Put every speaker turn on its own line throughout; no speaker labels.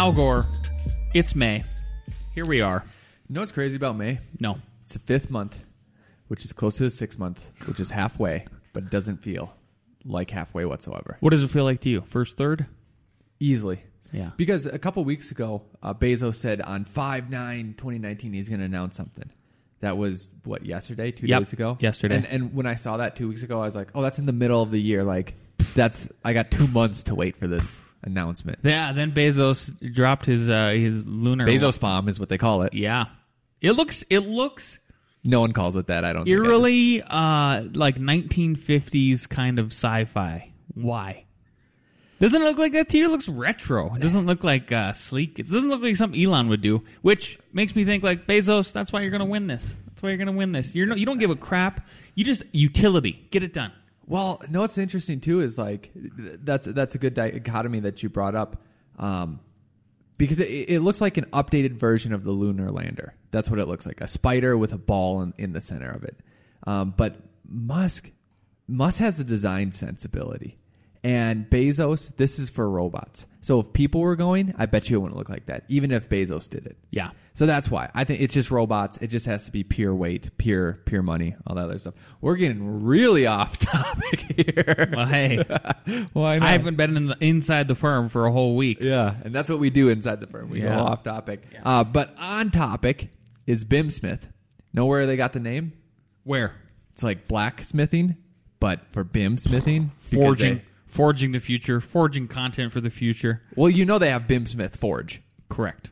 Al Gore, it's May. Here we are.
You know what's crazy about May?
No.
It's the fifth month, which is close to the sixth month, which is halfway, but it doesn't feel like halfway whatsoever.
What does it feel like to you? First, third?
Easily.
Yeah.
Because a couple weeks ago, uh, Bezos said on 5 9 2019 he's going to announce something. That was, what, yesterday? Two
Yep,
days ago?
yesterday.
And, and when I saw that two weeks ago, I was like, oh, that's in the middle of the year. Like, that's, I got two months to wait for this announcement.
Yeah, then Bezos dropped his uh, his lunar
Bezos bomb is what they call it.
Yeah. It looks it looks
No one calls it that. I don't think. I do.
eerily uh like 1950s kind of sci-fi. Why? Doesn't it look like that to you? It looks retro. It doesn't look like uh, sleek. It doesn't look like something Elon would do, which makes me think like Bezos. That's why you're going to win this. That's why you're going to win this. You're no, you don't give a crap. You just utility. Get it done.
Well, no, what's interesting too is like that's that's a good dichotomy that you brought up, um, because it, it looks like an updated version of the lunar lander. That's what it looks like—a spider with a ball in, in the center of it. Um, but Musk, Musk has a design sensibility, and Bezos, this is for robots. So if people were going, I bet you it wouldn't look like that, even if Bezos did it.
Yeah.
So that's why I think it's just robots. It just has to be pure weight, pure pure money, all that other stuff. We're getting really off topic here.
Well, hey,
Why not?
I haven't been in the, inside the firm for a whole week.
Yeah, and that's what we do inside the firm. We
Yeah.
go off topic. Uh, but on topic is BIMsmith. Know where they got the name?
Where
It's like blacksmithing, but for Bim smithing.
forging,
they-
forging the future, forging content for the future.
well, you know they have BIMsmith Forge.
Correct.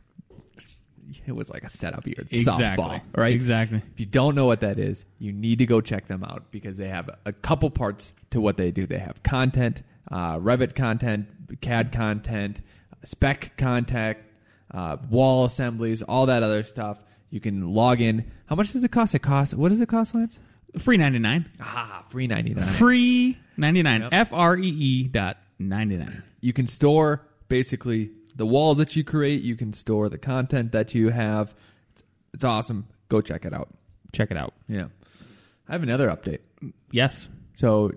It was like a setup here. It's
Exactly.
softball, right?
Exactly.
If you don't know what that is, you need to go check them out because they have a couple parts to what they do. They have content, uh, Revit content, CAD content, spec content, uh, wall assemblies, all that other stuff. You can log in. How much does it cost? It costs. What does it cost, Lance?
Free ninety nine.
Ah, free ninety nine.
Free ninety nine. F R E E dot ninety nine.
You can store basically the walls that you create. You can store the content that you have. It's, it's awesome. Go check it out.
Check it out.
Yeah. I have another update.
Yes.
So,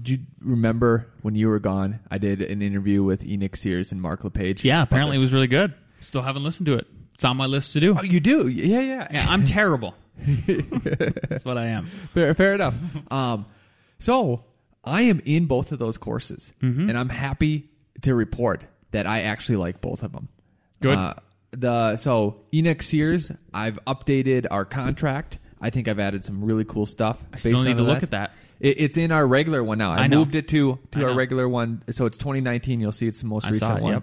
do you remember when you were gone? I did an interview with Enoch Sears and Mark LePage.
Yeah. Apparently, it was really good. Still haven't listened to it. It's on my list to do.
Oh, you do? Yeah, yeah.
Yeah, I'm terrible. That's what I am.
fair, fair enough. um, so I am in both of those courses,
Mm-hmm.
and I'm happy to report that I actually like both of them.
Good.
Uh, the so Enoch Sears, I've updated our contract. I think I've added some really cool stuff.
I still need to look at that.
It, it's in our regular one now. I,
I know.
moved it to to
I
our
know.
regular one, so it's 2019. You'll see it's the most
I
recent
saw it,
one.
yep.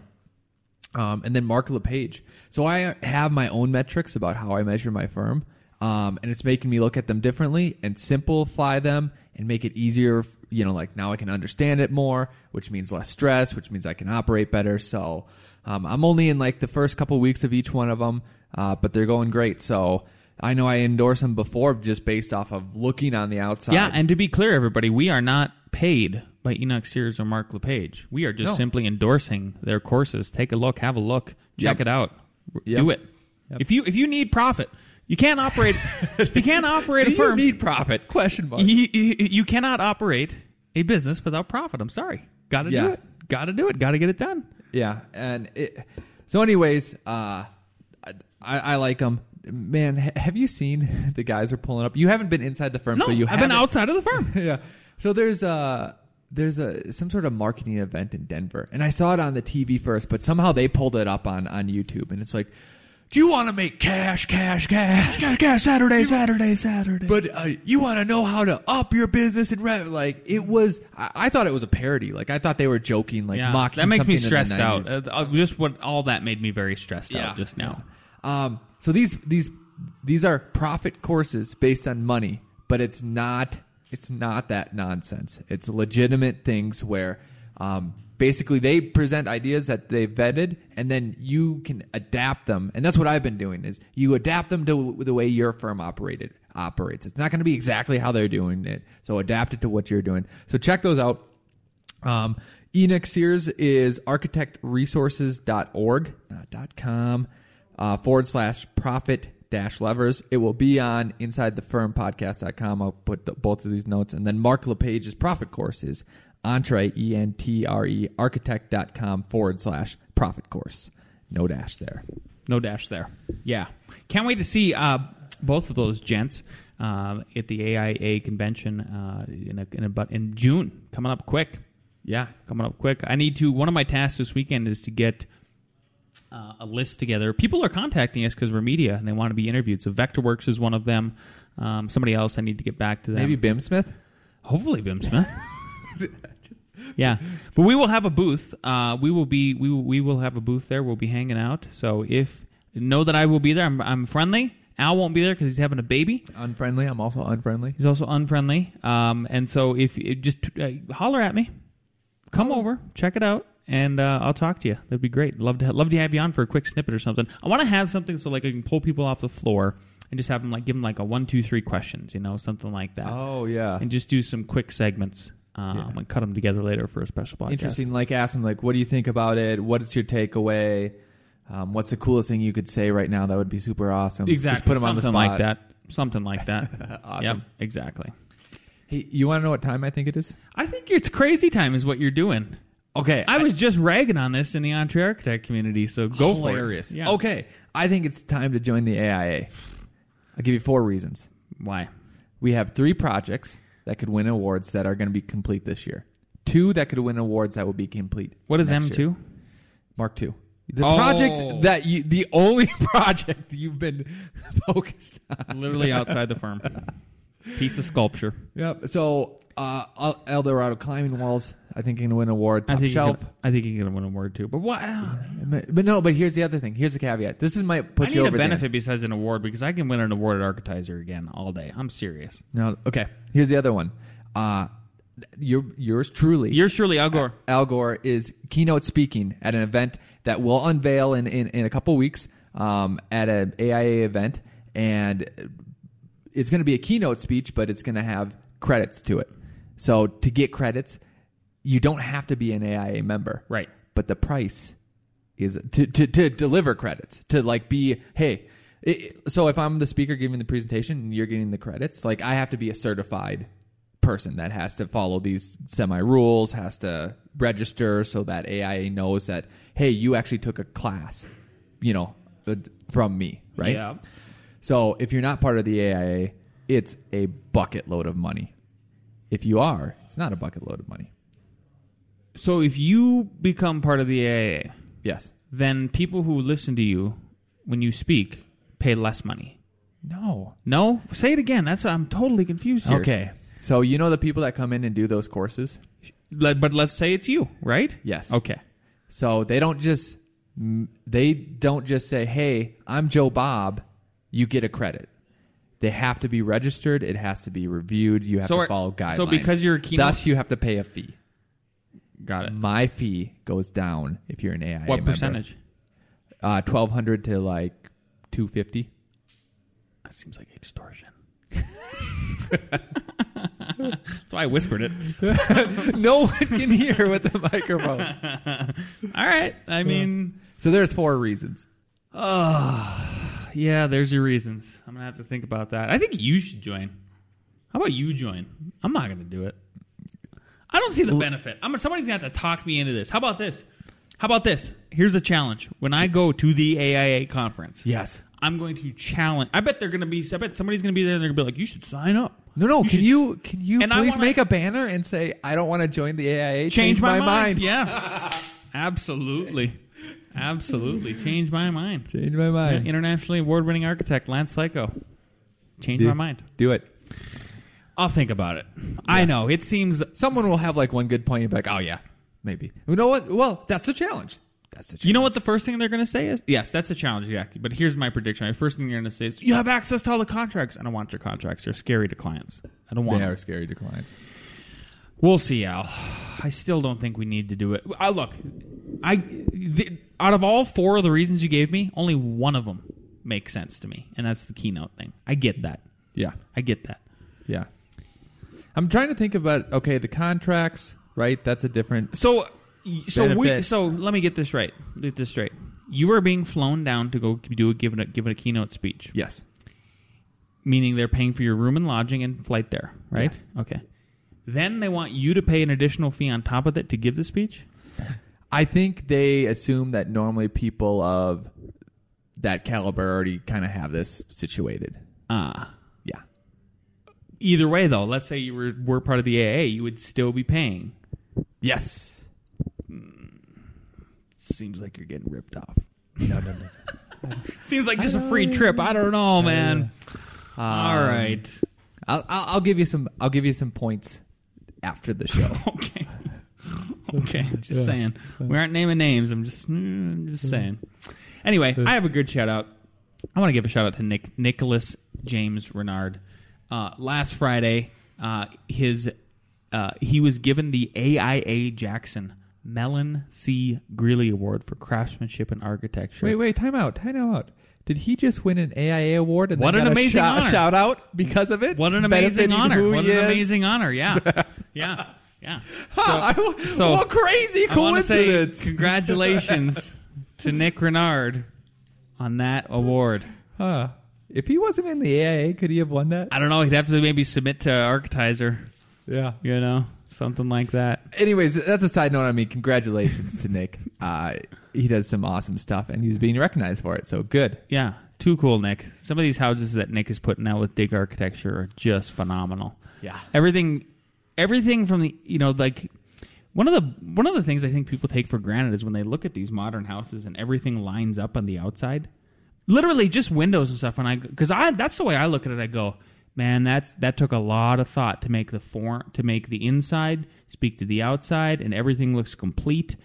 Um, and then Mark LePage. So I have my own metrics about how I measure my firm, um, and it's making me look at them differently and simplify them and make it easier. You know, like now I can understand it more, which means less stress, which means I can operate better. So um, I'm only in like the first couple weeks of each one of them, uh, but they're going great. So I know I endorse them before just based off of looking on the outside.
Yeah, and to be clear, everybody, we are not paid by Enoch Sears or Mark LePage. We are just
No.
simply endorsing their courses. Take a look, have a look, check
Yep.
it out,
Yep.
do it. If you if you need profit, you can't operate. you can't operate
Do
a firm.
you need profit? Question mark.
you, you, you cannot operate a business without profit. I'm sorry. Got to
Yeah.
do it. Got to do it. Got to get it done.
Yeah, and it, so, anyways, uh, I, I like them. Man, ha- have you seen the guys are pulling up? You haven't been inside the firm,
No,
so you
I've been outside of the firm.
yeah. So there's a there's a some sort of marketing event in Denver, and I saw it on the TV first, but somehow they pulled it up on on YouTube, and it's like. Do you want to make cash, cash, cash, cash, cash, Saturday, Saturday, Saturday? But uh, you want to know how to up your business and rev- like it was. I, I thought it was a parody. Like I thought they were joking, like
yeah,
mocking.
that makes me
something in the
stressed out.
90s.
Uh, uh, just what all that made me very stressed out just now.
Um, so these these these are profit courses based on money, but it's not it's not that nonsense. It's legitimate things where Um, basically, they present ideas that they've vetted, and then you can adapt them. And that's what I've been doing: is you adapt them to the way your firm operated operates. It's not going to be exactly how they're doing it, so adapt it to what you're doing. So check those out. Um, Enoch Sears is architectresources.org, not .com, uh, forward slash profit dash levers. It will be on inside the firm podcast.com. I'll put the, both of these notes. And then Mark LePage's profit course is entre, E N T R E, architect.com forward slash profit course. No dash there.
No dash there. Yeah. Can't wait to see uh, both of those gents uh, at the AIA convention uh, in, a, in, about in June, coming up quick.
Yeah.
Coming up quick. I need to. One of my tasks this weekend is to get uh, a list together. People are contacting us because we're media and they want to be interviewed. So Vectorworks is one of them. Um, somebody else I need to get back to them.
Maybe BIMsmith?
Hopefully, BIMsmith. yeah, but we will have a booth. Uh, we will be we will, we will have a booth there. We'll be hanging out. So if know that I will be there. I'm, I'm friendly. Al won't be there because he's having a baby.
Unfriendly. I'm also unfriendly.
He's also unfriendly. Um, and so if it just uh, holler at me, come over, check it out, and uh, I'll talk to you. That'd be great. Love to love to have you on for a quick snippet or something. I want to have something so like I can pull people off the floor and just have them like give them like a one, two, three questions, you know, something like that,
Oh, yeah.
and just do some quick segments. Um,
Yeah.
and cut them together later for a special podcast.
Interesting. Like, ask them, like, what do you think about it? What is your takeaway? Um, what's the coolest thing you could say right now that would be super awesome?
Exactly.
Just put them on the
Something
spot.
like that. Something like that.
Awesome.
Yep, exactly.
Hey, you want to know what time I think it is?
I think it's crazy time is what you're doing.
Okay.
I was just ragging on this in the Entre Architect community, so go
hilarious.
for it. Yeah.
Okay. I think it's time to join the AIA. I'll give you four reasons.
Why?
We have three projects that could win awards that are going to be complete this year. Two that could win awards that will be complete.
What is M2?
year. Mark two. The
Oh.
project that you, the only project you've been focused on.
Literally outside the firm. Piece of sculpture.
Yep. So, uh, Eldorado climbing walls. I think you can win an award.
I think
shelf.
Can, I think you're gonna win a award too. But what? I
But, but no. But here's the other thing. Here's the caveat. This is might put
need
you
a
over. Dan.
benefit besides an award because I can win an award at Architizer again all day. I'm serious.
No. Okay. Here's the other one. Uh, your yours truly.
Yours truly, Al Gore.
Al Gore is keynote speaking at an event that will unveil in, in, in a couple weeks um, at an AIA event. And it's going to be a keynote speech, but it's going to have credits to it. So to get credits, you don't have to be an AIA member.
Right.
But the price is to, to, to deliver credits, to like be, hey, it, so if I'm the speaker giving the presentation and you're getting the credits, like I have to be a certified person that has to follow these semi rules, has to register so that AIA knows that hey, you actually took a class, you know, uh, from me, right?
Yeah.
So if you're not part of the AIA, it's a bucket load of money. If you are, it's not a bucket load of money.
So if you become part of the AIA,
Yes.
then people who listen to you when you speak pay less money.
No.
No, say it again. That's I'm totally confused here.
Okay. So you know the people that come in and do those courses?
Let- but let's say it's you, right?
Yes.
Okay.
So they don't just they don't just say, "Hey, I'm Joe Bob, you get a credit." They have to be registered. It has to be reviewed. You have
So
to
are-
follow guidelines.
so because you're a keynote-
thus you have to pay a fee.
Got it.
My fee goes down if you're an AIA
What percentage?
Uh, twelve hundred to like two fifty.
That seems like extortion. That's why I whispered it.
no one can hear with the microphone.
All right. I mean,
So there's four reasons.
Yeah, there's your reasons. I'm going to have to think about that. I think you should join. How about you join? I'm not going to do it. I don't see the benefit. I'm somebody's going to have to talk me into this. How about this? How about this? Here's a challenge. When I go to the AIA conference,
Yes.
I'm going to challenge. I bet they're to be. I bet somebody's going to be there and they're going to be like, "You should sign up."
No, no. Can
should
you can you
And I
please
wanna-
make a banner and say I don't want to join the AIA?
change, my, mind. Yeah, absolutely, absolutely. Change my mind.
Change my
Yeah,
mind.
internationally award-winning architect Lance Cayko. Change my mind.
Do it.
I'll think about it. I know it seems.
Someone will have like one good point and be like, oh yeah, maybe. You know what? Well, that's the challenge. That's the challenge.
You know what the first thing they're going to say is? Yes, that's a challenge. Yeah, but here's my prediction. My first thing they're going to say is, "You have access to all the contracts." I don't want your contracts. They're scary to clients. I don't want.
They
them.
are scary to clients.
We'll see, Al. I still don't think we need to do it. I look, I the, out of all four of the reasons you gave me, only one of them makes sense to me, and that's the keynote thing. I get that.
Yeah.
I get that.
Yeah. I'm trying to think about okay, the contracts, right? That's a different
So, so we, so let me get this right. Get this straight. You are being flown down to go do a give a, give a keynote speech,
Yes.
meaning they're paying for your room and lodging and flight there, right?
Yes.
Okay. Then they want you to pay an additional fee on top of it to give the speech.
I think they assume that normally people of that caliber already kind of have this situated.
Ah.
Yeah.
Either way, though, let's say you were were part of the AA, you would still be paying.
Yes.
Seems like you're getting ripped off.
No, no, no.
Seems like just a free trip. I don't know, man. All
Um. I'll, I'll I'll give you some I'll give you some points after the show.
Okay. Okay. I'm just saying. We aren't naming names. I'm just, mm, I'm just saying. Anyway, I have a good shout out. I want to give a shout out to Nick Nicholas James Renard. Uh, last Friday, uh, his uh, he was given the AIA Jackson Mellon C. Greeley Award for craftsmanship and architecture.
wait, wait, time out, time out. Did he just win an AIA award and
What
then
an amazing
shout,
honor.
shout out because of it?
What an amazing honor! What an
is?
amazing honor! Yeah, yeah, yeah.
Huh,
So-
I-
so-
what crazy
I say
coincidence!
congratulations to Nick Renard on that award.
Huh. If he wasn't in the AIA, could he have won that?
I don't know. He'd have to maybe submit to Architizer,
Yeah.
you know, something like that.
Anyways, that's a side note. I mean, congratulations to Nick. Uh, he does some awesome stuff, and he's being recognized for it. So good.
Yeah, too cool, Nick. Some of these houses that Nick is putting out with Dig Architecture are just phenomenal.
Yeah.
Everything, everything from the you know like one of the one of the things I think people take for granted is when they look at these modern houses and everything lines up on the outside, literally just windows and stuff. And I because I that's the way I look at it. I go, man, that's that took a lot of thought to make the form to make the inside speak to the outside, and everything looks complete.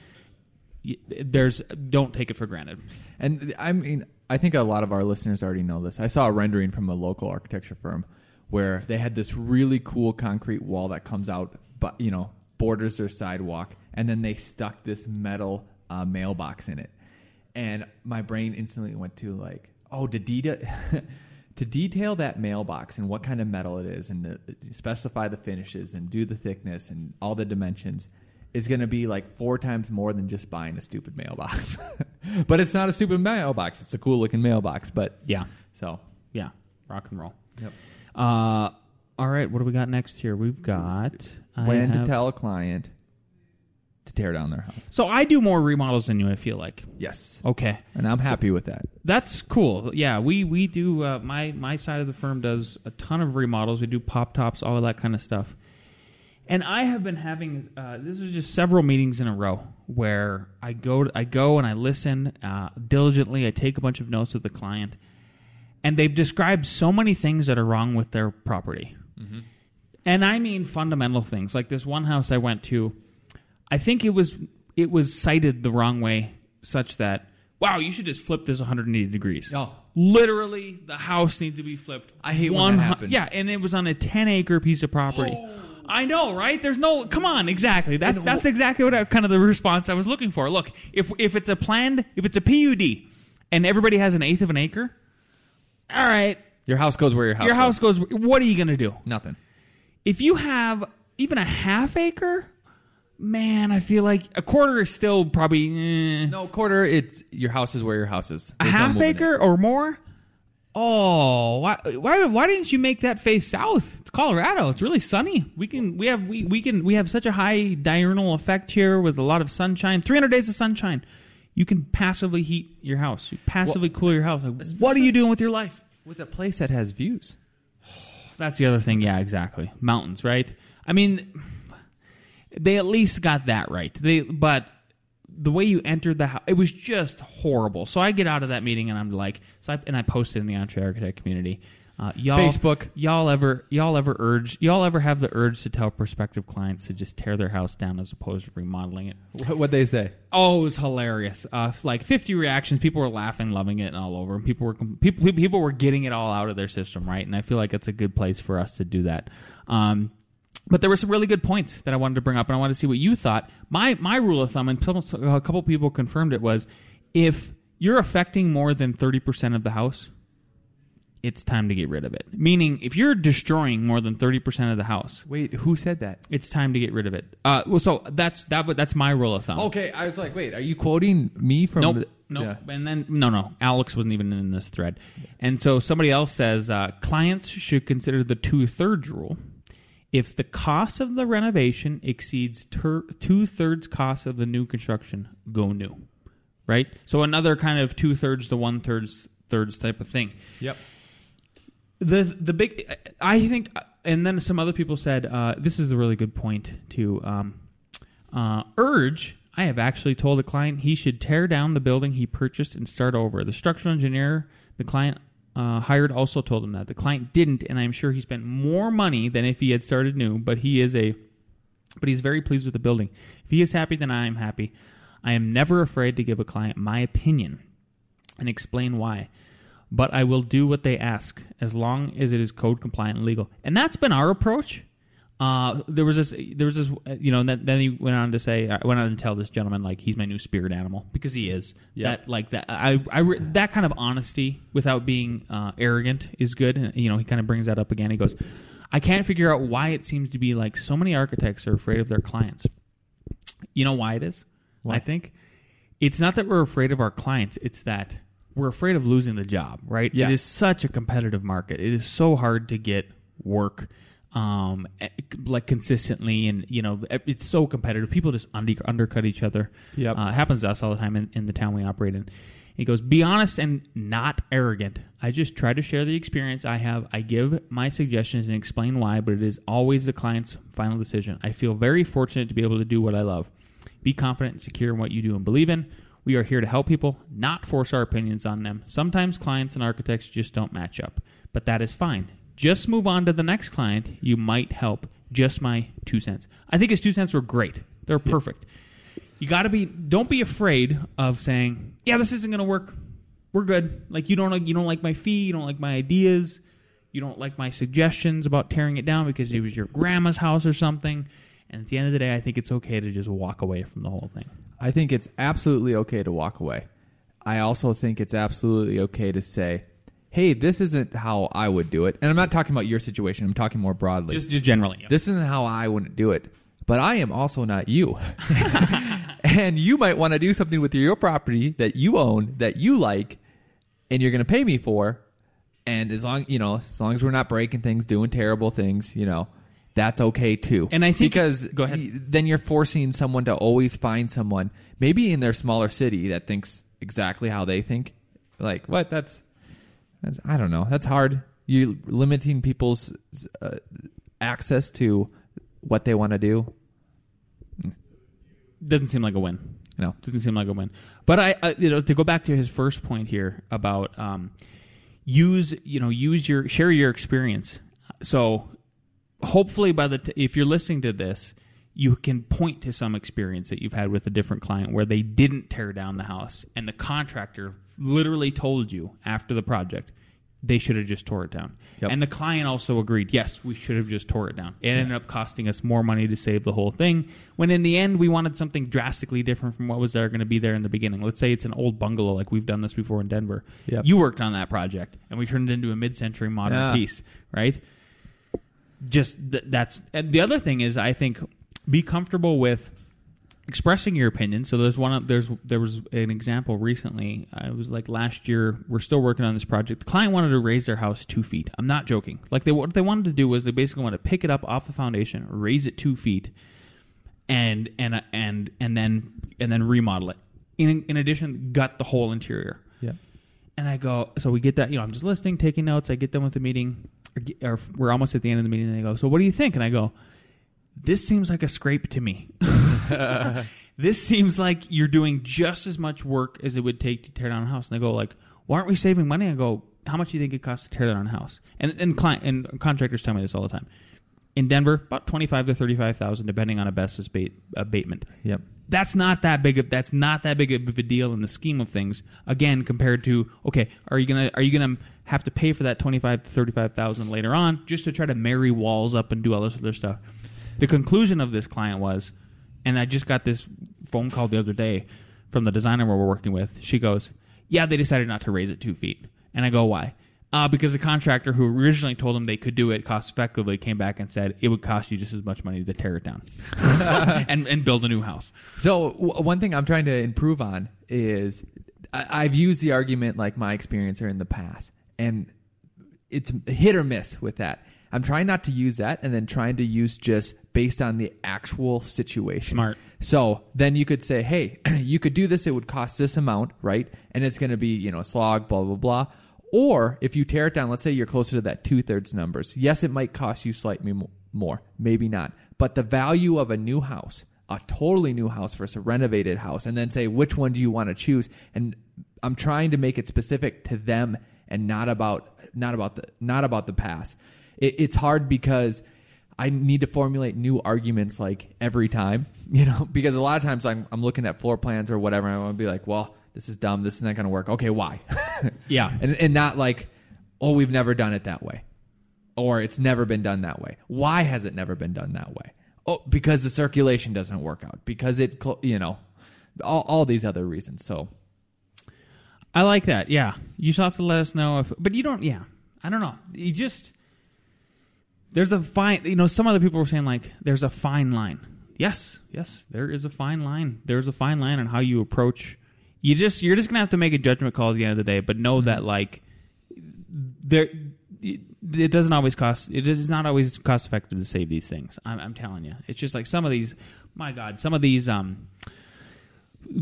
There's don't take it for granted.
And I mean, I think a lot of our listeners already know this. I saw a rendering from a local architecture firm where they had this really cool concrete wall that comes out, but you know, borders their sidewalk, and then they stuck this metal uh, mailbox in it. And my brain instantly went to like, oh, to detail to detail that mailbox and what kind of metal it is, and the, specify the finishes and do the thickness and all the dimensions is going to be like four times more than just buying a stupid mailbox. but it's not a stupid mailbox; it's a cool looking mailbox. But
Yeah.
so
Yeah, rock and roll.
Yep.
Uh, all right, what do we got next here? We've got
when to tell a client to tear down their house.
So I do more remodels than you. I feel like.
Yes,
Okay,
and I'm happy with that.
that's cool. Yeah, we we do. Uh, my my side of the firm does a ton of remodels. We do pop tops, all of that kind of stuff. And I have been having uh, this is just several meetings in a row where I go I go and I listen uh, diligently. I take a bunch of notes with the client, and they've described so many things that are wrong with their property. Mm-hmm. And I mean fundamental things. Like this one house I went to, I think it was it was cited the wrong way, such that wow, you should just flip this 180 degrees.
Oh.
literally, the house needs to be flipped.
I hate when that happens.
Yeah, and it was on a 10 acre piece of property. Oh. I know, right? There's no. Come on, exactly. That's
And
that's exactly what I, kind of the response I was looking for. Look, if if it's a planned, if it's a PUD, and everybody has an eighth of an acre, all right,
Your house goes where your house.
your house goes. What are you going to do?
Nothing.
if you have even a half acre, man, I feel like a quarter is still probably eh.
No quarter. It's your house is where your house is.
a
There's no
half
moving it.
acre or more. Oh, why, why why didn't you make that face south? It's Colorado. It's really sunny. We can we have we, we can we have such a high diurnal effect here with a lot of sunshine. 300 days of sunshine. You can passively heat your house. You passively cool your house. Like, what are you doing with your life?
With a place that has views.
That's the other thing. Yeah, exactly. Mountains, right? I mean, they at least got that right. They, but the way you entered the house, it was just horrible. So I get out of that meeting and I'm like, so I, and I posted in the Entre Architect community. Uh, y'all,
Facebook.
y'all ever, y'all ever urge, y'all ever have the urge to tell prospective clients to just tear their house down as opposed to remodeling it?
What they say?
Oh, it was hilarious. Uh, like 50 reactions. People were laughing, loving it, and all over. And people were people people were getting it all out of their system, right? And I feel like it's a good place for us to do that. Um, but there were some really good points that I wanted to bring up, and I wanted to see what you thought. My my rule of thumb, and a couple people confirmed it, was if you're affecting more than thirty percent of the house, it's time to get rid of it. Meaning, if you're destroying more than thirty percent of the house,
Wait, who said that?
it's time to get rid of it. Uh, well, so that's that. That's my rule of thumb.
Okay, I was like, wait, are you quoting me from?
Nope.
the-
Nope.
Yeah.
And then no, no. Alex wasn't even in this thread. And so somebody else says uh, clients should consider the two thirds rule. If the cost of the renovation exceeds ter- two thirds cost of the new construction, go new. Right. So another kind of two thirds to one thirds thirds type of thing
Yep.
The the big I think and then some other people said uh, this is a really good point to um, uh, urge. I have actually told a client he should tear down the building he purchased and start over. The structural engineer the client uh, hired also told him that the client didn't, and I'm sure he spent more money than if he had started new. But he is a but he's very pleased with the building. If he is happy, then I am happy. I am never afraid to give a client my opinion and explain why. But I will do what they ask as long as it is code compliant and legal. And that's been our approach. Uh, there was this, there was this, you know, and then, then he went on to say, I went on to tell this gentleman like he's my new spirit animal because he is.
Yeah.
That like that, I, I, that kind of honesty without being uh, arrogant is good. And you know, he kind of brings that up again. He goes, I can't figure out why it seems to be like so many architects are afraid of their clients. You know why it is?
Why?
I think it's not that we're afraid of our clients; it's that we're afraid of losing the job. Right?
Yes.
It is such a competitive market. It is so hard to get work, um, eh, like consistently, and you know, eh, it's so competitive. People just under, undercut each other.
Yep.
Uh, happens to us all the time in, in the town we operate in. He goes, be honest and not arrogant. I just try to share the experience I have. I give my suggestions and explain why, but it is always the client's final decision. I feel very fortunate to be able to do what I love. Be confident and secure in what you do and believe in. We are here to help people, not force our opinions on them. Sometimes clients and architects just don't match up, but that is fine. Just move on to the next client. You might help. Just my two cents. I think his two cents were great. They're perfect you got to be don't be afraid of saying yeah this isn't going to work we're good like you don't you don't like my fee you don't like my ideas you don't like my suggestions about tearing it down because it was your grandma's house or something and at the end of the day i think it's okay to just walk away from the whole thing
I think it's absolutely okay to walk away. I also think it's absolutely okay to say, "Hey, this isn't how I would do it." And I'm not talking about your situation. I'm talking more broadly.
just just generally yeah.
this isn't how I wouldn't do it. But I am also not you. and you might want to do something with your property that you own that you like and you're going to pay me for. And as long, you know, as long as we're not breaking things, doing terrible things, you know, that's okay too.
And I think-
because
go ahead.
then you're forcing someone to always find someone maybe in their smaller city that thinks exactly how they think. Like, what? That's that's I don't know. That's hard. You're limiting people's uh, access to what they want to do.
doesn't seem like a win
No.
doesn't seem like a win. But I, I you know, to go back to his first point here about um, use, you know, use your share your experience. So hopefully, by the t- if you're listening to this, you can point to some experience that you've had with a different client where they didn't tear down the house and the contractor literally told you after the project they should have just tore it down.
Yep.
And the client also agreed, yes, we should have just tore it down. It ended up costing us more money to save the whole thing. When in the end, we wanted something drastically different from what was there going to be there in the beginning. Let's say it's an old bungalow, like we've done this before in Denver.
Yep.
You worked on that project, and we turned it into a mid-century modern
Yeah.
piece, right? Just th- that's and the other thing is, I think, be comfortable with expressing your opinion. So there's one. There's there was an example recently. Uh, it was like last year. We're still working on this project. The client wanted to raise their house two feet. I'm not joking. Like they what they wanted to do was they basically wanted to pick it up off the foundation, raise it two feet, and and and and then and then remodel it. In in addition, gut the whole interior.
Yeah.
And I go, so we get that, you know, I'm just listening, taking notes. I get done with the meeting, or, we're almost at the end of the meeting, and they go, so what do you think? And I go, this seems like a scrape to me. this seems like you're doing just as much work as it would take to tear down a house. And they go, like, why aren't we saving money? I go, how much do you think it costs to tear down a house? And and client and contractors tell me this all the time. In Denver, about twenty five to thirty five thousand, depending on asbestos abate, abatement
Yep.
That's not that big of that's not that big of a deal in the scheme of things again compared to okay are you gonna are you gonna have to pay for that 25 to 35 thousand later on just to try to marry walls up and do all this other stuff The conclusion of this client was, and I just got this phone call the other day from the designer we're working with. She goes, "Yeah, they decided not to raise it two feet," and I go, "Why?" Uh, because the contractor who originally told them they could do it cost effectively came back and said it would cost you just as much money to tear it down and and build a new house.
So w- one thing I'm trying to improve on is I- I've used the argument like my experience or in the past, and it's hit or miss with that. I'm trying not to use that, and then trying to use just based on the actual situation.
Smart.
So then you could say, hey, you could do this. It would cost this amount, right? And it's going to be you know slog, blah blah blah. Or if you tear it down, let's say you're closer to that two thirds numbers. Yes, it might cost you slightly more, maybe not. But the value of a new house, a totally new house versus a renovated house, and then say which one do you want to choose. And I'm trying to make it specific to them and not about not about the not about the past. It, it's hard because I need to formulate new arguments like every time, you know, because a lot of times I'm, I'm looking at floor plans or whatever, and I want to be like, well, this is dumb. This is not going to work. Okay, why?
Yeah.
and and not like, oh, we've never done it that way, or it's never been done that way. Why has it never been done that way? Oh, because the circulation doesn't work out. Because it, you know, all, all these other reasons. So
I like that. Yeah, you still have to let us know if, but you don't. Yeah, I don't know. You just there's a fine. You know, some other people were saying like there's a fine line. Yes, yes, there is a fine line. There's a fine line on how you approach. You just you're just gonna have to make a judgment call at the end of the day, but know that like there. It it doesn't always cost. It is not always cost effective to save these things. I'm, I'm telling you. It's just like some of these. My God, some of these um,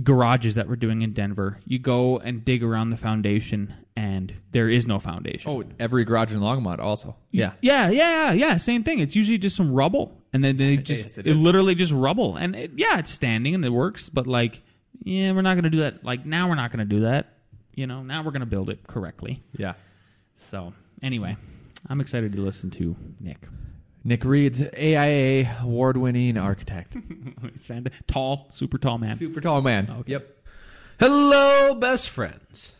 garages that we're doing in Denver, you go and dig around the foundation, and there is no foundation.
oh, every garage in Longmont also. Yeah.
yeah, yeah, yeah. Same thing. It's usually just some rubble, and then they just
Yes, it
it literally just rubble, and it, yeah, it's standing and it works. But like, yeah, we're not going to do that. Like now, we're not going to do that. You know, now we're going to build it correctly.
Yeah.
So anyway, I'm excited to listen to Nick.
Nick Reed's AIA award winning architect.
Tall, super tall man.
Super tall man. Yep.
Hello, best friends.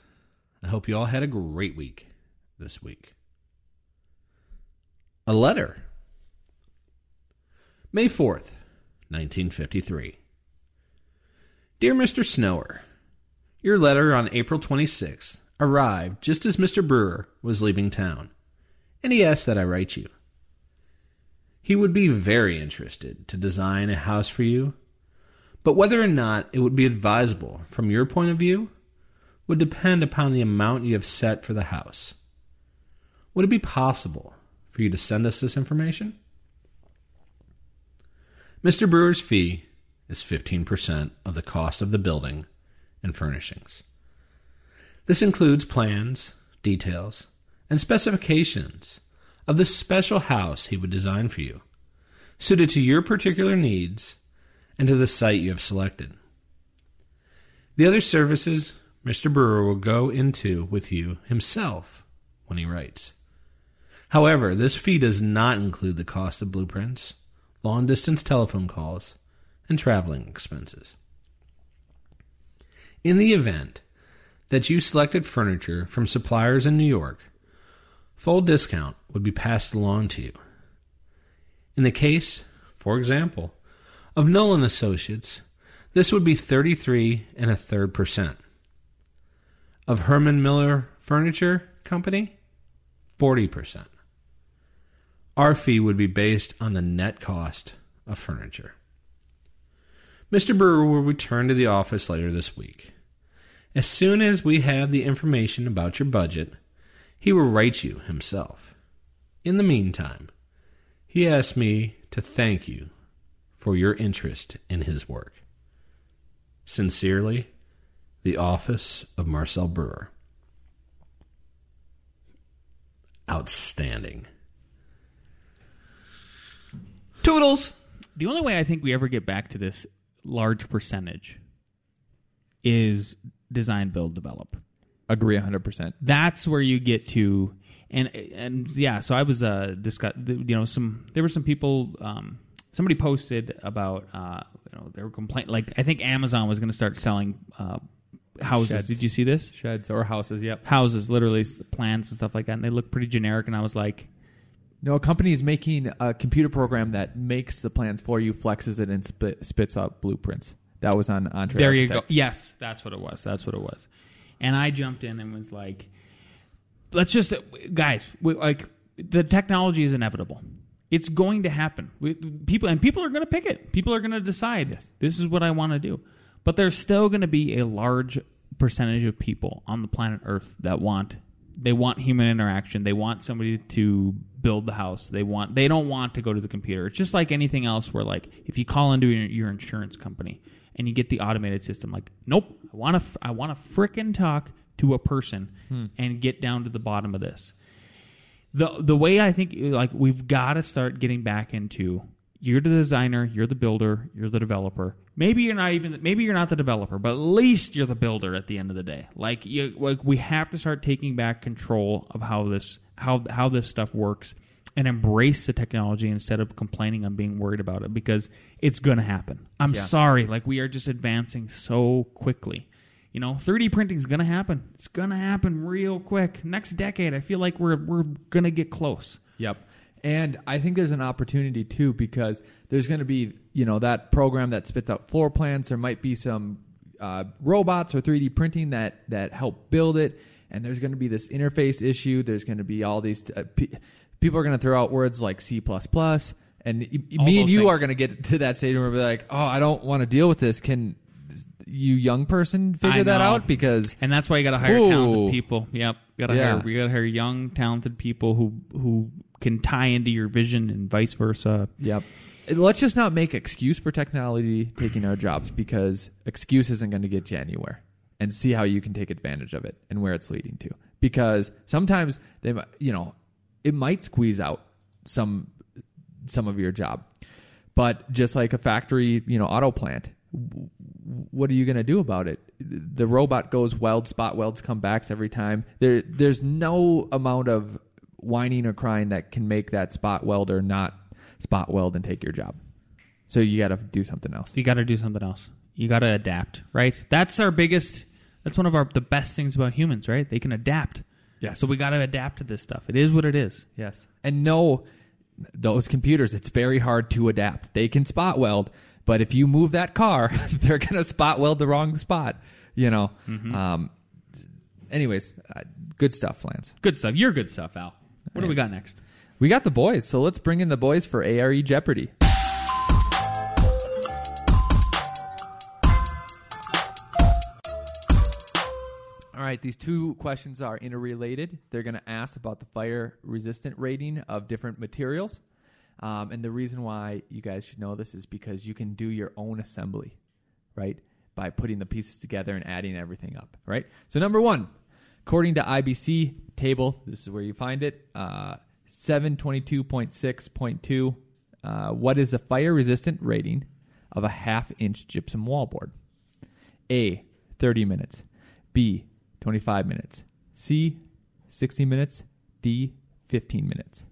I hope you all had a great week this week. A letter. May 4th, 1953. Dear Mr. Snower, your letter on April 26th arrived just as Mr. Breuer was leaving town, and he asked that I write you. He would be very interested to design a house for you but whether or not it would be advisable from your point of view would depend upon the amount you have set for the house. Would it be possible for you to send us this information? Mr. Breuer's fee is 15% of the cost of the building and furnishings. This includes plans, details, and specifications of the special house he would design for you, suited to your particular needs and to the site you have selected. The other services Mr. Breuer will go into with you himself when he writes. However, this fee does not include the cost of blueprints, long distance telephone calls, and traveling expenses. In the event that you selected furniture from suppliers in New York, full discount would be passed along to you. In the case, for example, of Nolan Associates, this would be 33 and a third percent. Of Herman Miller Furniture Company, 40%. Our fee would be based on the net cost of furniture. Mr. Breuer will return to the office later this week. As soon as we have the information about your budget, he will write you himself. In the meantime, he asked me to thank you for your interest in his work. Sincerely, the office of Marcel Breuer. Outstanding. Toodles!
The only way I think we ever get back to this large percentage is design, build, develop.
Agree 100%.
That's where you get to, and and yeah. So I was uh discuss, you know, some there were some people. Um, somebody posted about uh, you know, they were complaining. Like I think Amazon was going to start selling uh, houses.
Sheds.
Did you see this?
Sheds or houses, yep.
houses, literally plans and stuff like that, and they look pretty generic. And I was like,
No, a company is making a computer program that makes the plans for you, flexes it, and spit, spits out blueprints. That was on Entre.
There you go. Yes, that's what it was. That's what it was. And I jumped in and was like, "Let's just, guys, we, like the technology is inevitable. It's going to happen. We, people and people are going to pick it. People are going to decide this is what I want to do. But there's still going to be a large percentage of people on the planet Earth that want they want human interaction. They want somebody to build the house. They want they don't want to go to the computer. It's just like anything else where like if you call into your, your insurance company and you get the automated system like nope, I want to I want to frickin' talk to a person hmm. and get down to the bottom of this the the way I think like we've got to start getting back into you're the designer, you're the builder, you're the developer. Maybe you're not even maybe you're not the developer, but at least you're the builder at the end of the day. Like you like we have to start taking back control of how this how how this stuff works and embrace the technology instead of complaining and being worried about it because it's going to happen. I'm
Yeah.
sorry, like we are just advancing so quickly. You know, 3D printing is going to happen. It's going to happen real quick. Next decade, I feel like we're we're going to get close.
Yep. And I think there's an opportunity too because there's going to be, you know, that program that spits out floor plans. There might be some uh, robots or 3D printing that that help build it, and there's going to be this interface issue. There's going to be all these uh, pe- people are going to throw out words like C++, and
All
me and you are going to get to that stage where we're like, oh, I don't want to deal with this. Can you young person figure that out? Because
And that's why you got to hire
Ooh.
talented people. Yep, got to
Yeah.
hire. We got to hire young, talented people who who can tie into your vision and vice versa.
Yep. Let's just not make excuse for technology taking our jobs because excuse isn't going to get you anywhere. And see how you can take advantage of it and where it's leading to. Because sometimes they, you know, it might squeeze out some some of your job. But just like a factory, you know, auto plant, what are you going to do about it? The robot goes weld, spot welds come back every time. There, there's no amount of whining or crying that can make that spot welder not spot weld and take your job. So you got to do something else.
You got to do something else. You got to adapt, right? That's our biggest. That's one of our the best things about humans, right? They can adapt.
Yes.
So we got to adapt to this stuff. It is what it is.
Yes. And no, those computers, it's very hard to adapt. They can spot weld, but if you move that car, they're going to spot weld the wrong spot, you know. Um, anyways, uh, good stuff, Lance.
Good stuff. You're good stuff, Al. What do we got next?
We got the boys, so let's bring in the boys for ARE Jeopardy. All right, these two questions are interrelated. They're going to ask about the fire resistant rating of different materials. Um, and the reason why you guys should know this is because you can do your own assembly, right? By putting the pieces together and adding everything up, right? So, number one, according to IBC table, this is where you find it, uh, 722.6.2. Uh, what is the fire resistant rating of a half inch gypsum wallboard? A, 30 minutes. B, 25 minutes. C, 60 minutes. D, 15 minutes.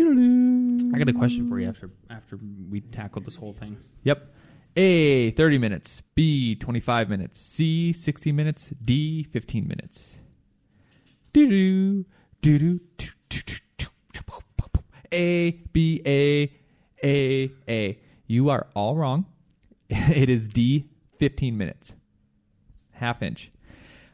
I got a question for you after after we tackle this whole thing.
Yep. A, 30 minutes. B, 25 minutes. C, 60 minutes. D, 15 minutes. Doo-doo. Doo-doo. Doo, doo, doo, doo. A, B, A, A, A. You are all wrong. It is D, 15 minutes. Half inch.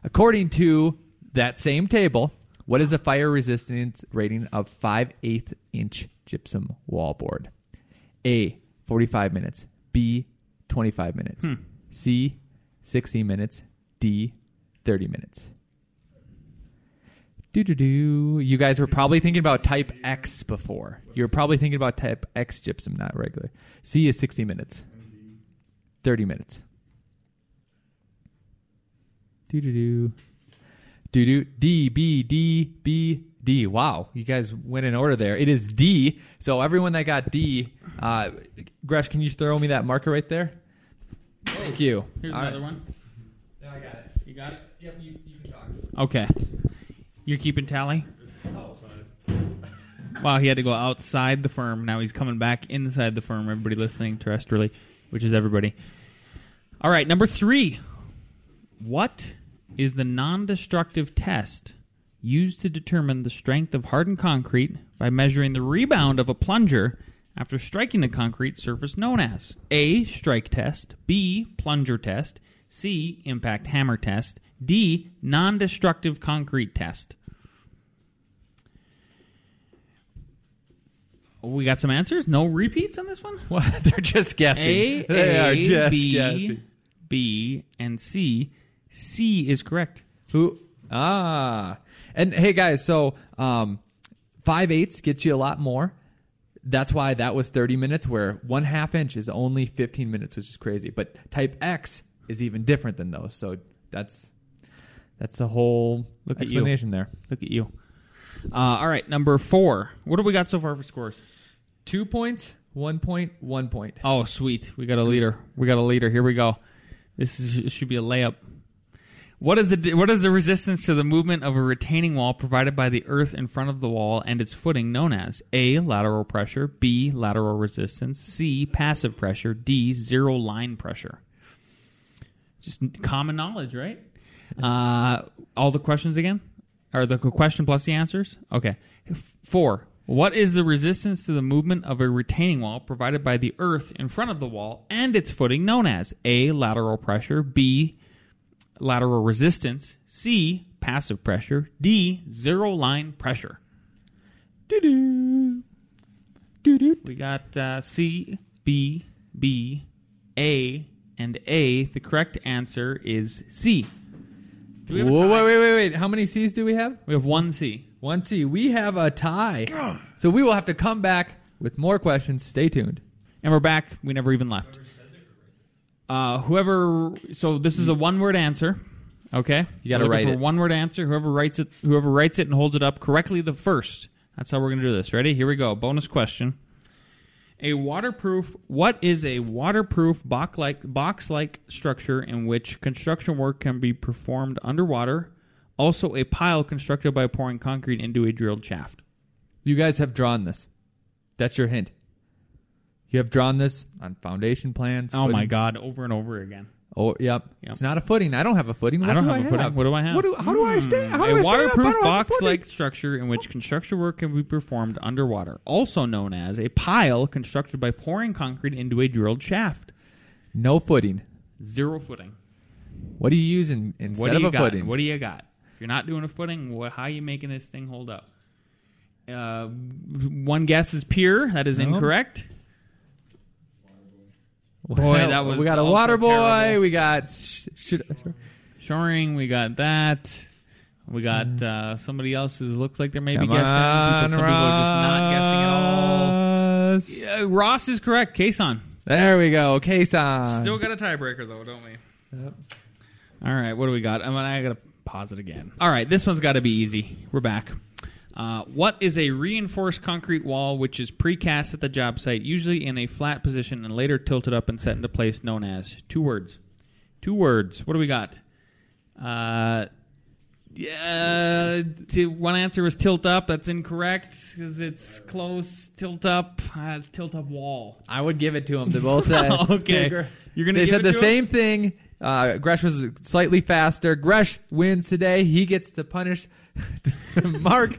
According to that same table, what is the fire resistance rating of 5 8 inch gypsum wallboard? A, 45 minutes. B, 25 minutes. Hmm. C, 60 minutes. D, 30 minutes. Do do do. You guys were probably thinking about type X before. You were probably thinking about type X gypsum, not regular. C is 60 minutes. 30 minutes. Do do do. Do do D B D B D. Wow, you guys went in order there. It is D. So everyone that got D, uh, Gresh, can you throw me that marker right there? Thank you.
Here's
All right.
another one.
No, I got it.
You got it.
Yep, you, you can talk.
Okay. You're keeping tally? Wow, he had to go outside the firm. Now he's coming back inside the firm. Everybody listening terrestrially, which is everybody. All right, number three. What is the non destructive test used to determine the strength of hardened concrete by measuring the rebound of a plunger after striking the concrete surface known as A. Strike test, B. Plunger test, C. Impact hammer test, D. Non destructive concrete test. Oh, we got some answers. No repeats on this one.
What? They're just guessing.
A,
they are just
B,
guessing.
B, and C. C is correct.
Who? Ah. And hey, guys, so um, five eighths gets you a lot more. That's why that was 30 minutes, where one half inch is only 15 minutes, which is crazy. But type X is even different than those. So that's that's the whole
Look
explanation there.
Look at you. Uh, all right, number four. What have we got so far for scores?
Two points, one point, one point.
Oh, sweet. We got a leader. We got a leader. Here we go. This is, this should be a layup. What is the what is the resistance to the movement of a retaining wall provided by the earth in front of the wall and its footing known as A lateral pressure, B lateral resistance, C passive pressure, D zero line pressure. Just common knowledge, right? Uh, all the questions again? Or the question plus the answers? Okay. Four. What is the resistance to the movement of a retaining wall provided by the earth in front of the wall and its footing known as A. Lateral pressure, B. Lateral resistance, C. Passive pressure, D. Zero line pressure.
Doo-doo. Doo-doo.
We got uh, C, B, B, A, and A. The correct answer is C. Do we have a
Whoa,
tie?
wait, wait, wait, wait. How many C's do we have?
We have one C.
One C. We have a tie. So we will have to come back with more questions. Stay tuned.
And we're back. We never even left. Uh, whoever. So this is a one-word answer. Okay,
You gotta write
for
it.
One-word answer. Whoever writes it, whoever writes it and holds it up correctly the first. That's how we're gonna do this. Ready? Here we go. Bonus question. A waterproof. What is a waterproof box-like box-like structure in which construction work can be performed underwater? Also, a pile constructed by pouring concrete into a drilled shaft.
You guys have drawn this. That's your hint. You have drawn this on foundation plans.
Oh my God! Over and over again.
Oh, yep.
Yep.
It's not a footing. I don't have a footing. What
I don't
do
have a footing. What do I have?
What do, how do I stay? How do
a
I stay up? I
waterproof
have
box-like structure in which construction work can be performed underwater, also known as a pile constructed by pouring concrete into a drilled shaft.
No footing.
Zero footing.
What do you use in, instead
What do
of a
got?
footing?
What do you got? If you're not doing a footing, wha how are you making this thing hold up? Uh, one guess is pure. That is incorrect.
Boy,
that was
we got a water boy.
terrible.
We got sh- sh-
Shoring, we got that. We got uh, somebody else's. Looks like they're maybe.
Come
guessing.
on,
because some people are just not guessing at all.
Ross.
Yeah, Ross is correct. Caisson.
There we go. Caisson.
Still got a tiebreaker though, don't we? Yep. All right, what do we got? I mean, I gotta pause it again. All right, this one's got to be easy. We're back. Uh, what is a reinforced concrete wall which is precast at the job site, usually in a flat position and later tilted up and set into place, known as two words? Two words. What do we got? Uh, yeah, t- one answer was tilt up. That's incorrect because it's close. Tilt up. It's tilt up wall.
I would give it to them. They both said.
Okay. You're gonna
They said the same thing. Uh, Gresh was slightly faster. Gresh wins today. He gets to punish Mark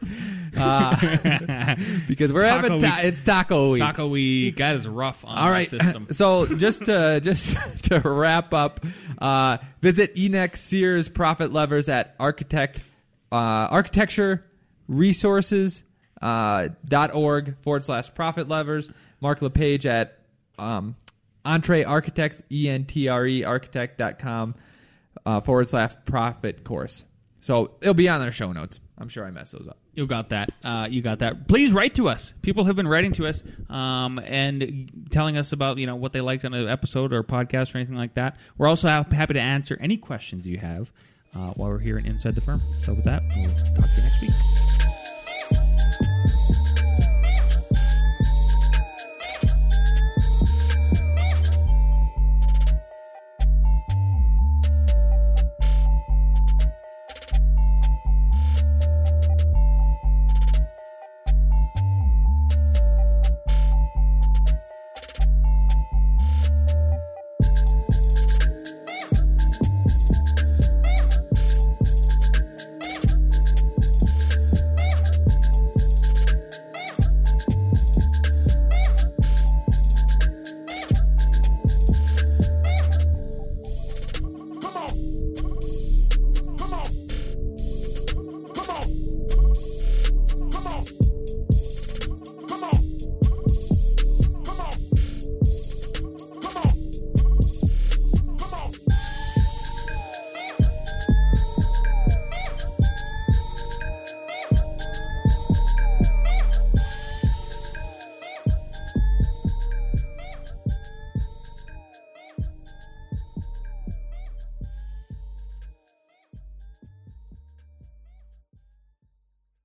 uh, because we're
Taco
having ta-
week.
it's taco week.
Taco week. That is rough on
All
our system.
So just to just to wrap up, uh, visit Enoch Sears Profit Levers at architect uh, architecture resources uh, dot org forward slash profit levers. Mark LePage at um, Entre architect e n t r e architect dot com uh, forward slash profit course. So it'll be on our show notes. I'm sure I messed those up.
You got that. Uh, you got that. Please write to us. People have been writing to us um, and telling us about you know what they liked on an episode or podcast or anything like that. We're also happy to answer any questions you have uh, while we're here in Inside the Firm. So with that, we'll talk to you next week.